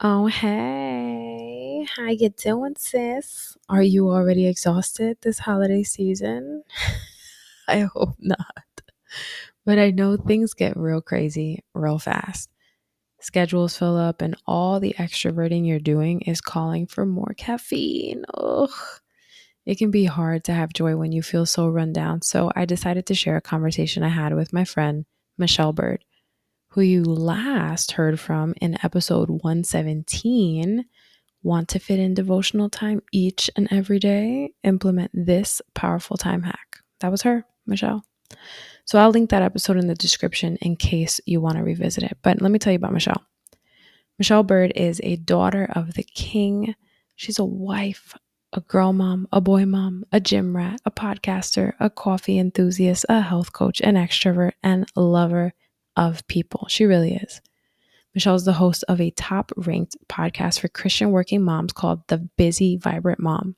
Oh, hey. How you doing, sis? Are you already exhausted this holiday season? I hope not. But I know things get real crazy real fast. Schedules fill up, and all the extroverting you're doing is calling for more caffeine. Ugh. It can be hard to have joy when you feel so run down. So I decided to share a conversation I had with my friend, Michelle Byrd who you last heard from in episode 117, want to fit in devotional time each and every day, implement this powerful time hack. That was her, Michelle. So I'll link that episode in the description in case you want to revisit it. But let me tell you about Michelle. Michelle Byrd is a daughter of the king. She's a wife, a girl mom, a boy mom, a gym rat, a podcaster, a coffee enthusiast, a health coach, an extrovert, and lover of people. She really is. Michelle is the host of a top ranked podcast for Christian working moms called The Busy Vibrant Mom.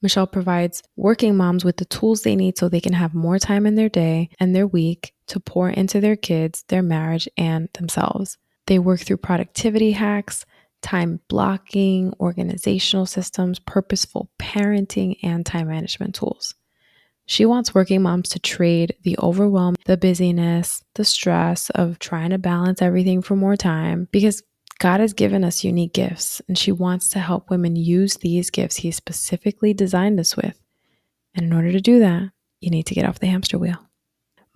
Michelle provides working moms with the tools they need so they can have more time in their day and their week to pour into their kids, their marriage, and themselves. They work through productivity hacks, time blocking, organizational systems, purposeful parenting, and time management tools. She wants working moms to trade the overwhelm, the busyness, the stress of trying to balance everything for more time because God has given us unique gifts and she wants to help women use these gifts He specifically designed us with. And in order to do that, you need to get off the hamster wheel.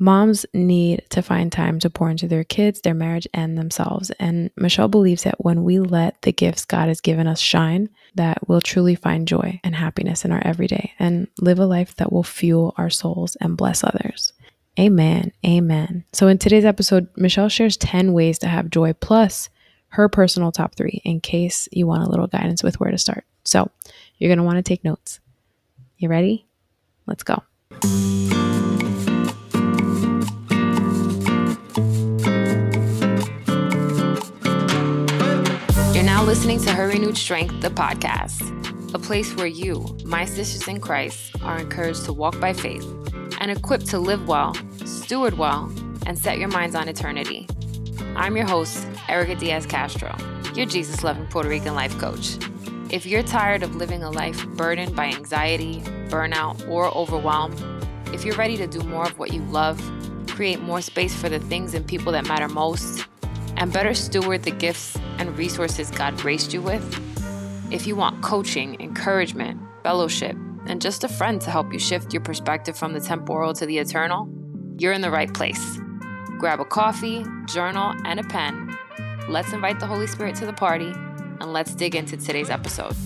Moms need to find time to pour into their kids, their marriage, and themselves. And Michelle believes that when we let the gifts God has given us shine, that we'll truly find joy and happiness in our everyday and live a life that will fuel our souls and bless others. Amen. Amen. So in today's episode, Michelle shares 10 ways to have joy plus her personal top three in case you want a little guidance with where to start. So you're going to want to take notes. You ready? Let's go. Listening to Her Renewed Strength, the podcast, a place where you, my sisters in Christ, are encouraged to walk by faith and equipped to live well, steward well, and set your minds on eternity. I'm your host, Erica Diaz Castro, your Jesus loving Puerto Rican life coach. If you're tired of living a life burdened by anxiety, burnout, or overwhelm, if you're ready to do more of what you love, create more space for the things and people that matter most, and better steward the gifts and resources God graced you with, if you want coaching, encouragement, fellowship, and just a friend to help you shift your perspective from the temporal to the eternal, you're in the right place. Grab a coffee, journal, and a pen. Let's invite the Holy Spirit to the party, and let's dig into today's episode.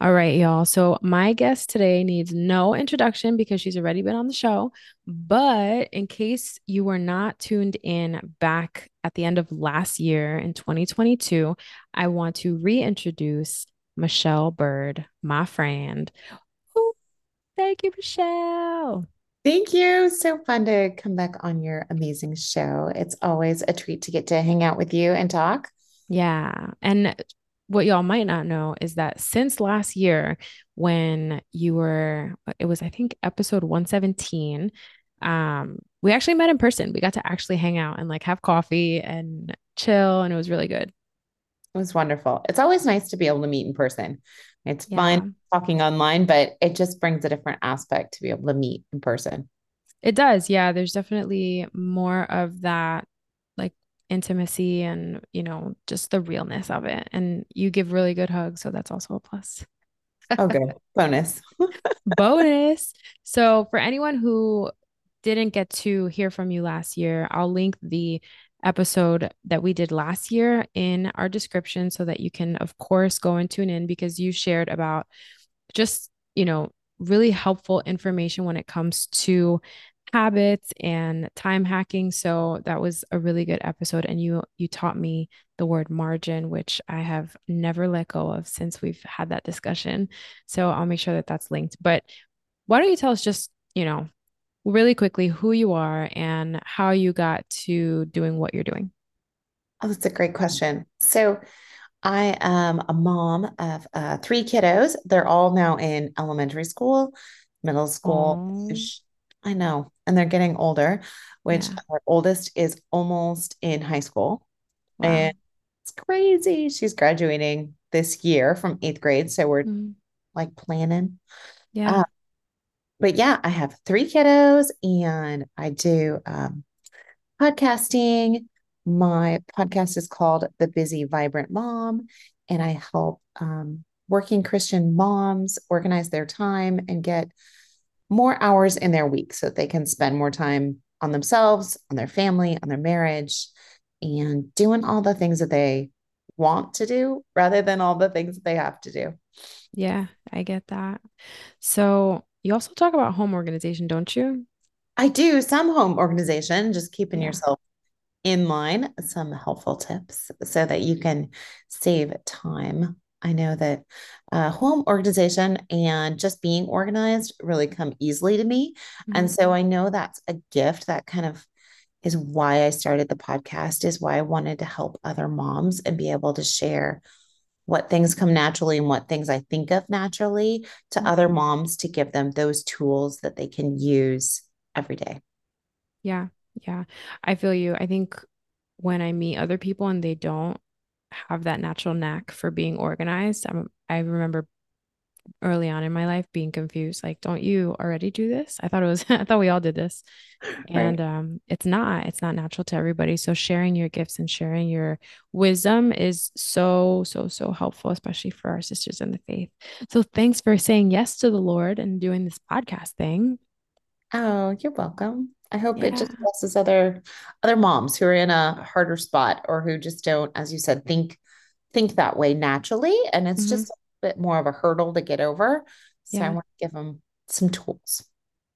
All right, y'all. So, my guest today needs no introduction because she's already been on the show. But in case you were not tuned in back at the end of last year in 2022, I want to reintroduce Michelle Byrd, my friend. Ooh, thank you, Michelle. Thank you. So fun to come back on your amazing show. It's always a treat to get to hang out with you and talk. Yeah. And what y'all might not know is that since last year, when you were, it was, I think, episode 117, um, we actually met in person. We got to actually hang out and like have coffee and chill, and it was really good. It was wonderful. It's always nice to be able to meet in person. It's yeah. fun talking online, but it just brings a different aspect to be able to meet in person. It does. Yeah. There's definitely more of that intimacy and you know just the realness of it. And you give really good hugs so that's also a plus. Oh, okay bonus. Bonus. So for anyone who didn't get to hear from you last year i'll link the episode that we did last year in our description so that you can of course go and tune in because you shared about just you know really helpful information when it comes to habits and time hacking. So that was a really good episode. And you you taught me the word margin which i have never let go of since we've had that discussion. So i'll make sure that that's linked. But why don't you tell us just you know really quickly who you are and how you got to doing what you're doing? Oh that's a great question. So I am a mom of uh, three kiddos. They're all now in elementary school, middle school. Aww. I know and they're getting older, which yeah. our oldest is almost in high school. Wow. And it's crazy. She's graduating this year from eighth grade. So we're mm. like planning. Yeah. Uh, but yeah, I have three kiddos and I do um, podcasting. My podcast is called The Busy Vibrant Mom, and I help um, working Christian moms organize their time and get more hours in their week so that they can spend more time on themselves, on their family, on their marriage, and doing all the things that they want to do rather than all the things that they have to do. Yeah, I get that. So, you also talk about home organization, don't you? I do some home organization, just keeping yeah. yourself in line, some helpful tips so that you can save time. I know that uh, home organization and just being organized really come easily to me. Mm-hmm. And so I know that's a gift that kind of is why I started the podcast, is why I wanted to help other moms and be able to share what things come naturally and what things I think of naturally to other mm-hmm. moms to give them those tools that they can use every day. Yeah. Yeah. I feel you. I think when I meet other people and they don't have that natural knack for being organized, I'm, I remember early on in my life being confused like don't you already do this? I thought it was i thought we all did this. And right. um it's not it's not natural to everybody. So sharing your gifts and sharing your wisdom is so so so helpful especially for our sisters in the faith. So thanks for saying yes to the lord and doing this podcast thing. Oh you're welcome i hope yeah. it just blesses other other moms who are in a harder spot or who just don't as you said think think that way naturally and it's mm-hmm. just a bit more of a hurdle to get over. So yeah. I want to give them some tools.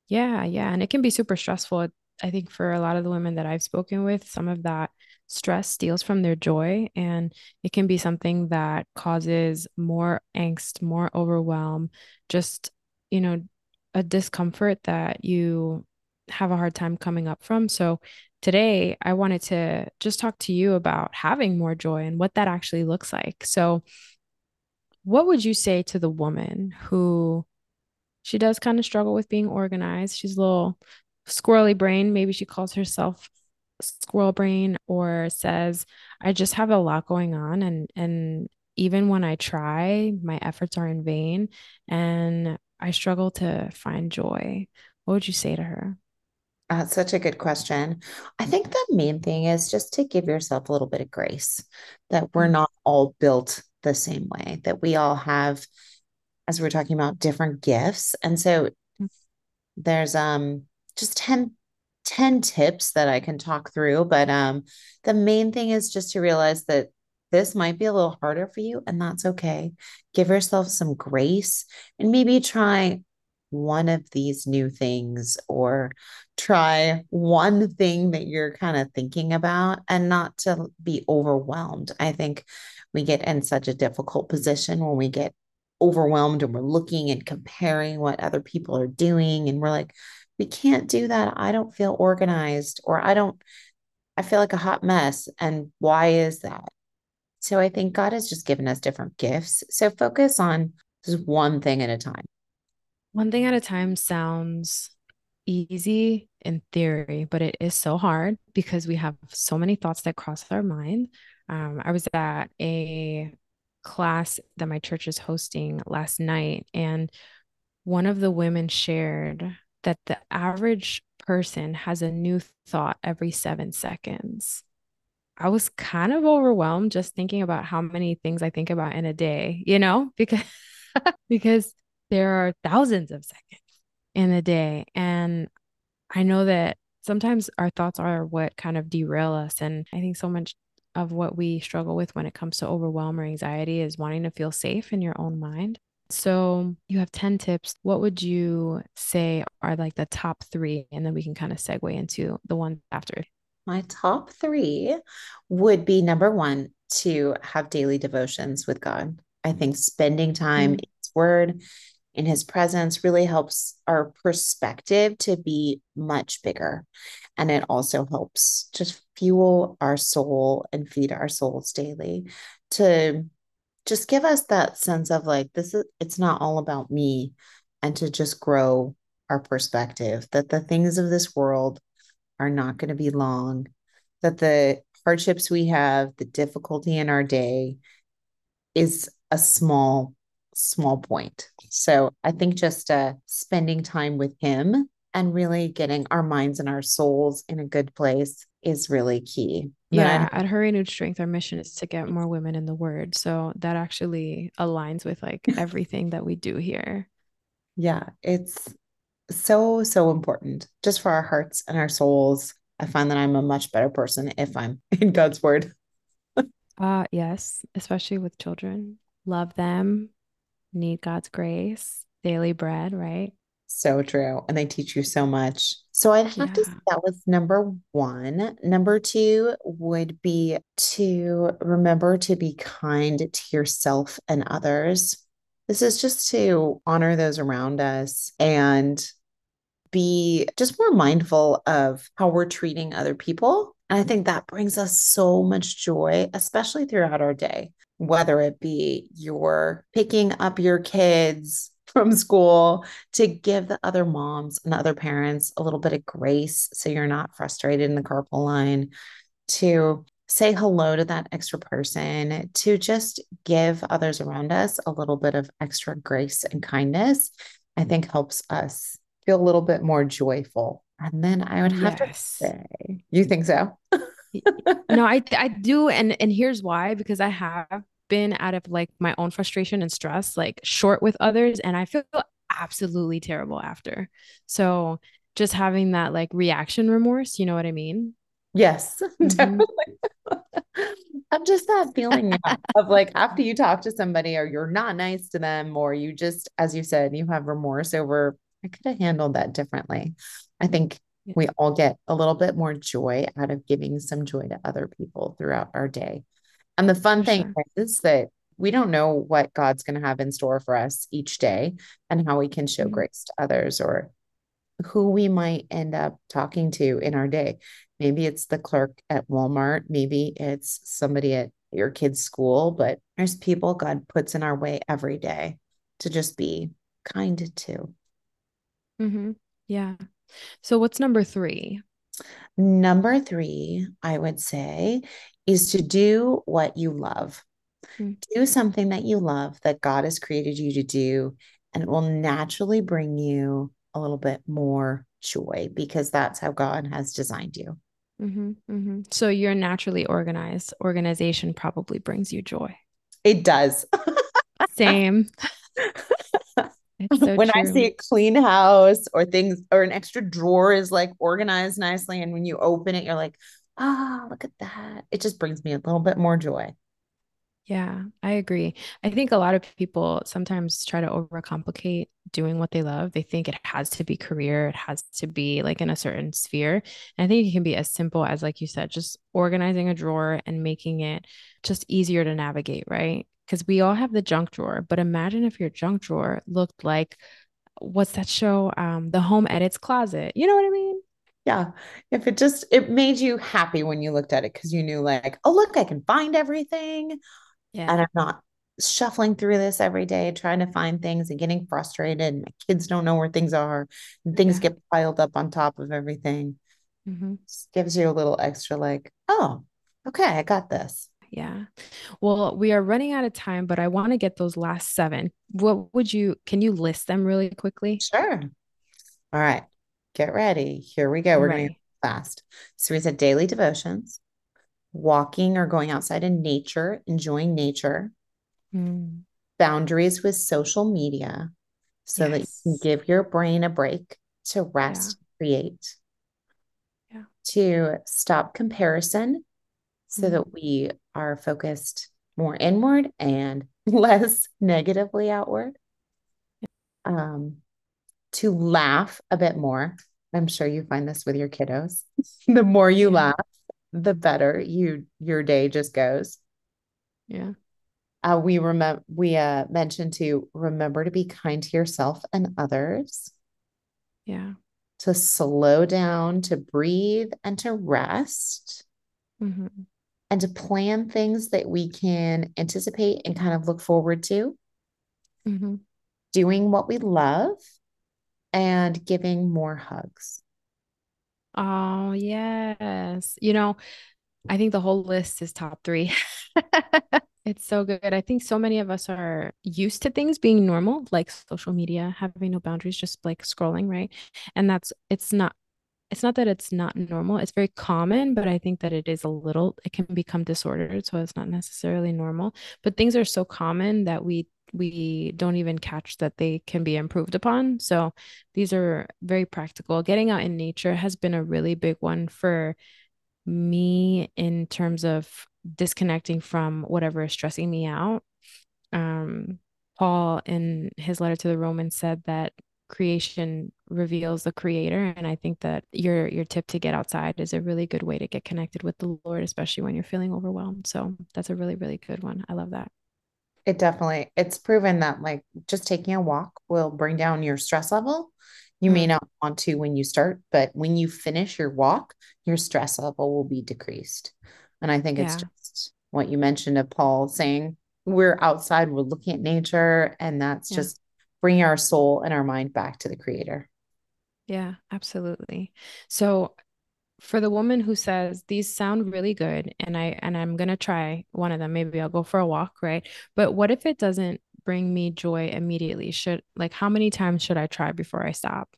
Yeah, yeah. And it can be super stressful. I think for a lot of the women that I've spoken with, some of that stress steals from their joy. And it can be something that causes more angst, more overwhelm, just, you know, a discomfort that you have a hard time coming up from. So today I wanted to just talk to you about having more joy and what that actually looks like. So what would you say to the woman who she does kind of struggle with being organized? She's a little squirrely brain. Maybe she calls herself squirrel brain or says, I just have a lot going on and and even when I try, my efforts are in vain and I struggle to find joy. What would you say to her? That's such a good question. I think the main thing is just to give yourself a little bit of grace that we're mm. not all built the same way, that we all have, as we are talking about, different gifts. And so there's um just 10, 10 tips that I can talk through. But um the main thing is just to realize that this might be a little harder for you, and that's okay. Give yourself some grace and maybe try one of these new things or try one thing that you're kind of thinking about and not to be overwhelmed. I think we get in such a difficult position when we get overwhelmed and we're looking and comparing what other people are doing and we're like we can't do that. I don't feel organized or i don't i feel like a hot mess. And why is that? So i think god has just given us different gifts. So focus on just one thing at a time one thing at a time sounds easy in theory but it is so hard because we have so many thoughts that cross our mind um, I was at a class that my church is hosting last night, and one of the women shared that the average person has a new thought every seven seconds. I was kind of overwhelmed just thinking about how many things I think about in a day, you know, because because there are thousands of seconds in a day and I know that sometimes our thoughts are what kind of derail us and I think so much of what we struggle with when it comes to overwhelm or anxiety is wanting to feel safe in your own mind. So, you have 10 tips. What would you say are like the top three? And then we can kind of segue into the one after. My top three would be number one, to have daily devotions with God. I think spending time mm-hmm. in His Word, in His presence, really helps our perspective to be much bigger. And it also helps to fuel our soul and feed our souls daily to just give us that sense of like, this is, it's not all about me and to just grow our perspective that the things of this world are not going to be long, that the hardships we have, the difficulty in our day is a small, small point. So I think just uh, spending time with him and really getting our minds and our souls in a good place is really key. Yeah, at Her Renewed Strength, our mission is to get more women in the word. So that actually aligns with like everything that we do here. Yeah, it's so, so important just for our hearts and our souls. I find that I'm a much better person if I'm in God's word. uh yes, especially with children. Love them, need God's grace, daily bread, right? So true. And they teach you so much. So I'd have yeah. to say that was number one. Number two would be to remember to be kind to yourself and others. This is just to honor those around us and be just more mindful of how we're treating other people. And I think that brings us so much joy, especially throughout our day, whether it be you're picking up your kids from school to give the other moms and the other parents a little bit of grace so you're not frustrated in the carpool line, to say hello to that extra person, to just give others around us a little bit of extra grace and kindness, I think helps us feel a little bit more joyful. And then I would have yes. to say, you think so? no, I I do, and and here's why because I have been out of like my own frustration and stress, like short with others, and I feel absolutely terrible after. So just having that like reaction remorse, you know what I mean? Yes, mm-hmm. I'm just that feeling of like after you talk to somebody or you're not nice to them, or you just, as you said, you have remorse over, I could have handled that differently. I think yeah. we all get a little bit more joy out of giving some joy to other people throughout our day. And the fun thing sure. is that we don't know what God's going to have in store for us each day and how we can show mm-hmm. grace to others or who we might end up talking to in our day. Maybe it's the clerk at Walmart, maybe it's somebody at your kid's school, but there's people God puts in our way every day to just be kind to. Mm-hmm. Yeah. So, what's number three? Number three, I would say, is to do what you love. Mm-hmm. Do something that you love that God has created you to do, and it will naturally bring you a little bit more joy because that's how God has designed you. Mm-hmm, mm-hmm. So you're naturally organized. Organization probably brings you joy. It does. Same. So when true. I see a clean house or things or an extra drawer is like organized nicely, and when you open it, you're like, ah, oh, look at that. It just brings me a little bit more joy. Yeah, I agree. I think a lot of people sometimes try to overcomplicate doing what they love. They think it has to be career, it has to be like in a certain sphere. And I think it can be as simple as, like you said, just organizing a drawer and making it just easier to navigate, right? Because we all have the junk drawer, but imagine if your junk drawer looked like what's that show? Um, the Home Edits Closet. You know what I mean? Yeah. If it just it made you happy when you looked at it because you knew like, oh look, I can find everything. Yeah. And I'm not shuffling through this every day, trying to find things and getting frustrated. My kids don't know where things are. And things yeah. get piled up on top of everything. Mm-hmm. gives you a little extra like, oh, okay, I got this. Yeah. Well, we are running out of time, but I want to get those last seven. What would you, can you list them really quickly? Sure. All right get ready. Here we go. We're right. going to fast. So we said daily devotions, walking or going outside in nature, enjoying nature, mm. boundaries with social media so yes. that you can give your brain a break to rest, yeah. create, yeah. to stop comparison so that we are focused more inward and less negatively outward. Um, to laugh a bit more. I'm sure you find this with your kiddos. the more you yeah. laugh, the better you your day just goes. Yeah. Uh, we remember we uh, mentioned to remember to be kind to yourself and others. Yeah. To slow down, to breathe, and to rest. Mm-hmm. And to plan things that we can anticipate and kind of look forward to. Mm-hmm. Doing what we love and giving more hugs. Oh, yes. You know, I think the whole list is top three. It's so good. I think so many of us are used to things being normal, like social media, having no boundaries, just like scrolling, right? And that's it's not it's not that it's not normal. It's very common, but I think that it is a little it can become disordered, so it's not necessarily normal. But things are so common that we we don't even catch that they can be improved upon. So these are very practical. Getting out in nature has been a really big one for me in terms of disconnecting from whatever is stressing me out. Um, Paul, in his letter to the Romans, said that creation reveals the creator and i think that your your tip to get outside is a really good way to get connected with the lord especially when you're feeling overwhelmed. So that's a really really good one. I love that. It definitely it's proven that like just taking a walk will bring down your stress level. You may mm-hmm. not want to when you start but when you finish your walk your stress level will be decreased. And I think it's yeah. just what you mentioned of Paul saying we're outside, we're looking at nature, and that's yeah. just bringing our soul and our mind back to the creator. Yeah, absolutely. So for the woman who says these sound really good and I and I'm going to try one of them, maybe I'll go for a walk, right? But what if it doesn't bring me joy immediately? Should like how many times should I try before I stop?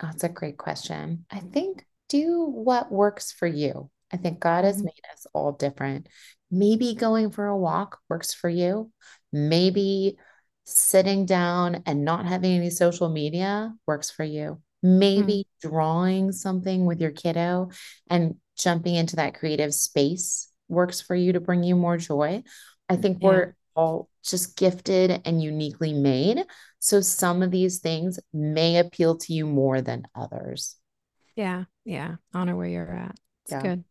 That's a great question. I think do what works for you. I think God has mm-hmm. made us all different. Maybe going for a walk works for you. Maybe sitting down and not having any social media works for you. Maybe mm. drawing something with your kiddo and jumping into that creative space works for you to bring you more joy. I think yeah. we're all just gifted and uniquely made. So some of these things may appeal to you more than others. Yeah. Yeah. Honor where you're at. It's yeah. good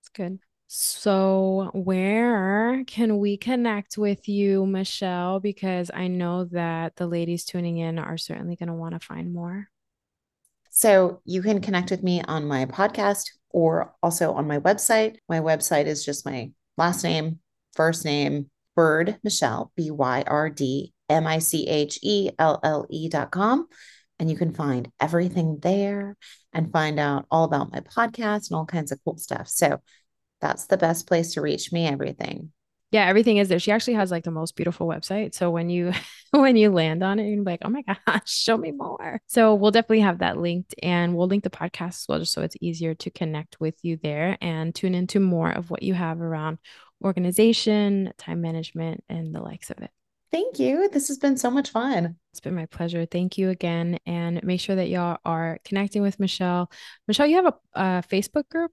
It's good. So, where can we connect with you, Michelle? Because I know that the ladies tuning in are certainly going to want to find more. So, you can connect with me on my podcast or also on my website. My website is just my last name, first name, Byrd Michelle, B Y R D M I C H E L L E dot com. And you can find everything there and find out all about my podcast and all kinds of cool stuff. So, that's the best place to reach me everything yeah everything is there she actually has like the most beautiful website so when you when you land on it you're like oh my gosh show me more so we'll definitely have that linked and we'll link the podcast as well just so it's easier to connect with you there and tune into more of what you have around organization time management and the likes of it Thank you. This has been so much fun. It's been my pleasure. Thank you again. And make sure that y'all are connecting with Michelle. Michelle, you have a, a Facebook group?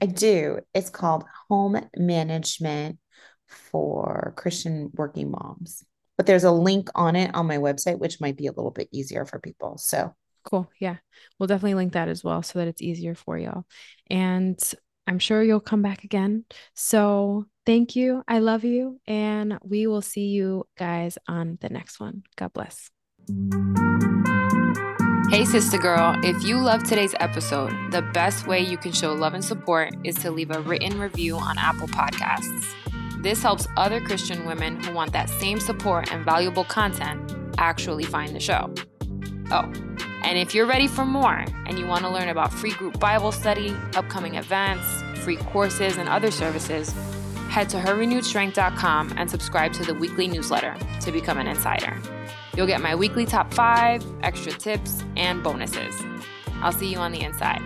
I mm-hmm. do. It's called Home Management for Christian Working Moms. But there's a link on it on my website, which might be a little bit easier for people. So cool. Yeah. We'll definitely link that as well so that it's easier for y'all. And I'm sure you'll come back again. So thank you. I love you. And we will see you guys on the next one. God bless. Hey, sister girl, if you love today's episode, the best way you can show love and support is to leave a written review on Apple Podcasts. This helps other Christian women who want that same support and valuable content actually find the show. Oh, and if you're ready for more and you want to learn about free group Bible study, upcoming events, free courses, and other services, head to herrenewedstrength.com and subscribe to the weekly newsletter to become an insider. You'll get my weekly top five, extra tips, and bonuses. I'll see you on the inside.